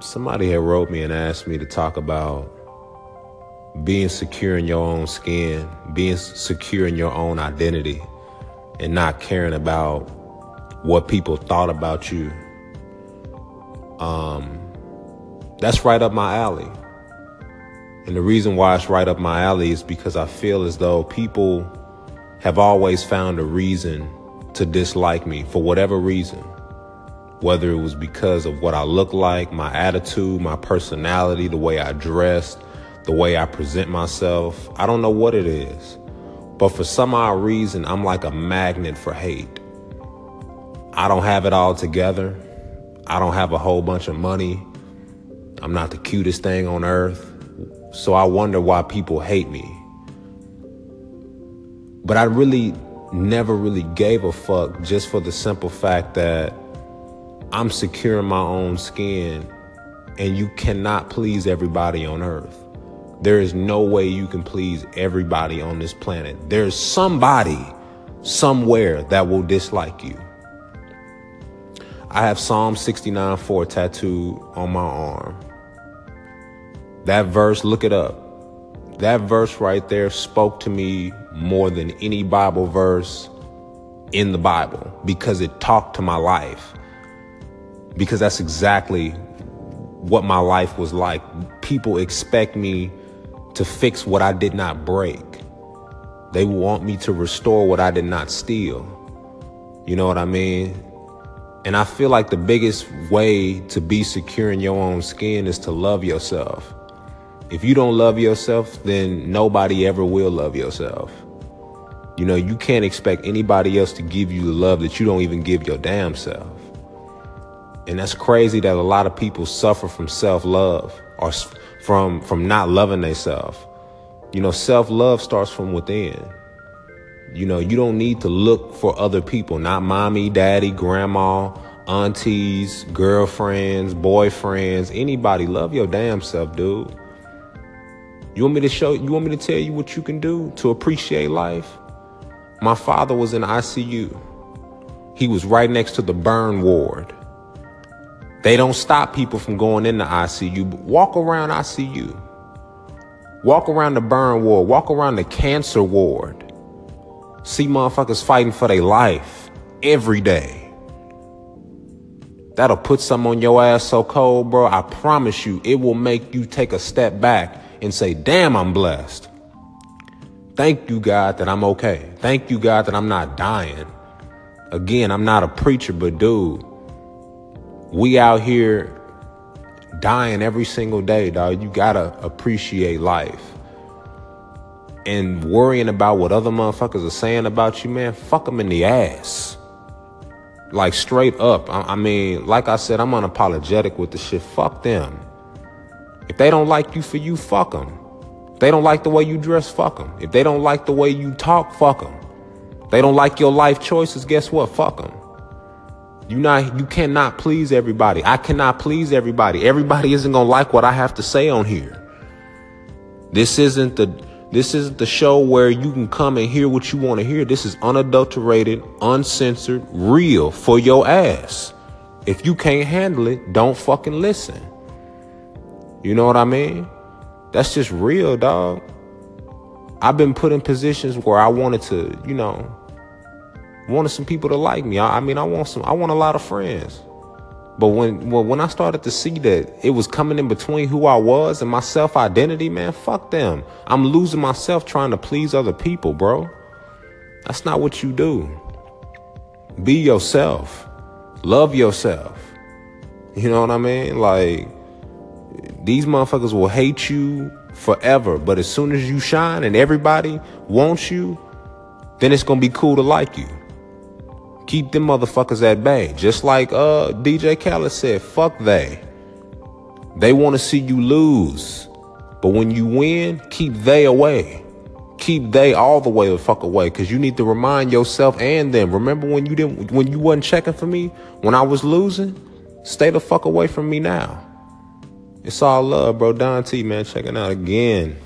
somebody had wrote me and asked me to talk about being secure in your own skin, being secure in your own identity, and not caring about what people thought about you. Um, that's right up my alley. And the reason why it's right up my alley is because I feel as though people have always found a reason to dislike me for whatever reason whether it was because of what I look like, my attitude, my personality, the way I dressed, the way I present myself. I don't know what it is. But for some odd reason, I'm like a magnet for hate. I don't have it all together. I don't have a whole bunch of money. I'm not the cutest thing on earth. So I wonder why people hate me. But I really never really gave a fuck just for the simple fact that I'm secure in my own skin, and you cannot please everybody on earth. There is no way you can please everybody on this planet. There's somebody somewhere that will dislike you. I have Psalm 69 4 tattooed on my arm. That verse, look it up. That verse right there spoke to me more than any Bible verse in the Bible because it talked to my life because that's exactly what my life was like. People expect me to fix what I did not break. They want me to restore what I did not steal. You know what I mean? And I feel like the biggest way to be secure in your own skin is to love yourself. If you don't love yourself, then nobody ever will love yourself. You know, you can't expect anybody else to give you the love that you don't even give your damn self. And that's crazy that a lot of people suffer from self-love or from from not loving themselves. You know, self-love starts from within. You know, you don't need to look for other people, not mommy, daddy, grandma, aunties, girlfriends, boyfriends, anybody. Love your damn self, dude. You want me to show you want me to tell you what you can do to appreciate life? My father was in ICU. He was right next to the burn ward. They don't stop people from going into ICU, but walk around ICU. Walk around the burn ward, walk around the cancer ward. See motherfuckers fighting for their life every day. That'll put something on your ass so cold, bro. I promise you, it will make you take a step back and say, damn, I'm blessed. Thank you, God, that I'm okay. Thank you, God, that I'm not dying. Again, I'm not a preacher, but dude, we out here dying every single day, dog. You gotta appreciate life. And worrying about what other motherfuckers are saying about you, man, fuck them in the ass. Like straight up. I, I mean, like I said, I'm unapologetic with the shit. Fuck them. If they don't like you for you, fuck them. If they don't like the way you dress, fuck them. If they don't like the way you talk, fuck them. If they don't like your life choices, guess what? Fuck them. You not you cannot please everybody. I cannot please everybody. Everybody isn't gonna like what I have to say on here. This isn't the this isn't the show where you can come and hear what you want to hear. This is unadulterated, uncensored, real for your ass. If you can't handle it, don't fucking listen. You know what I mean? That's just real, dog. I've been put in positions where I wanted to, you know, wanted some people to like me. I, I, mean, I want some. I want a lot of friends. But when well, when I started to see that it was coming in between who I was and my self identity, man, fuck them. I'm losing myself trying to please other people, bro. That's not what you do. Be yourself. Love yourself. You know what I mean? Like these motherfuckers will hate you forever, but as soon as you shine and everybody wants you, then it's gonna be cool to like you. Keep them motherfuckers at bay. Just like uh DJ Khaled said, fuck they. They want to see you lose. But when you win, keep they away. Keep they all the way the fuck away. Cause you need to remind yourself and them. Remember when you didn't when you wasn't checking for me when I was losing? Stay the fuck away from me now. It's all love, bro. Don T, man, checking out again.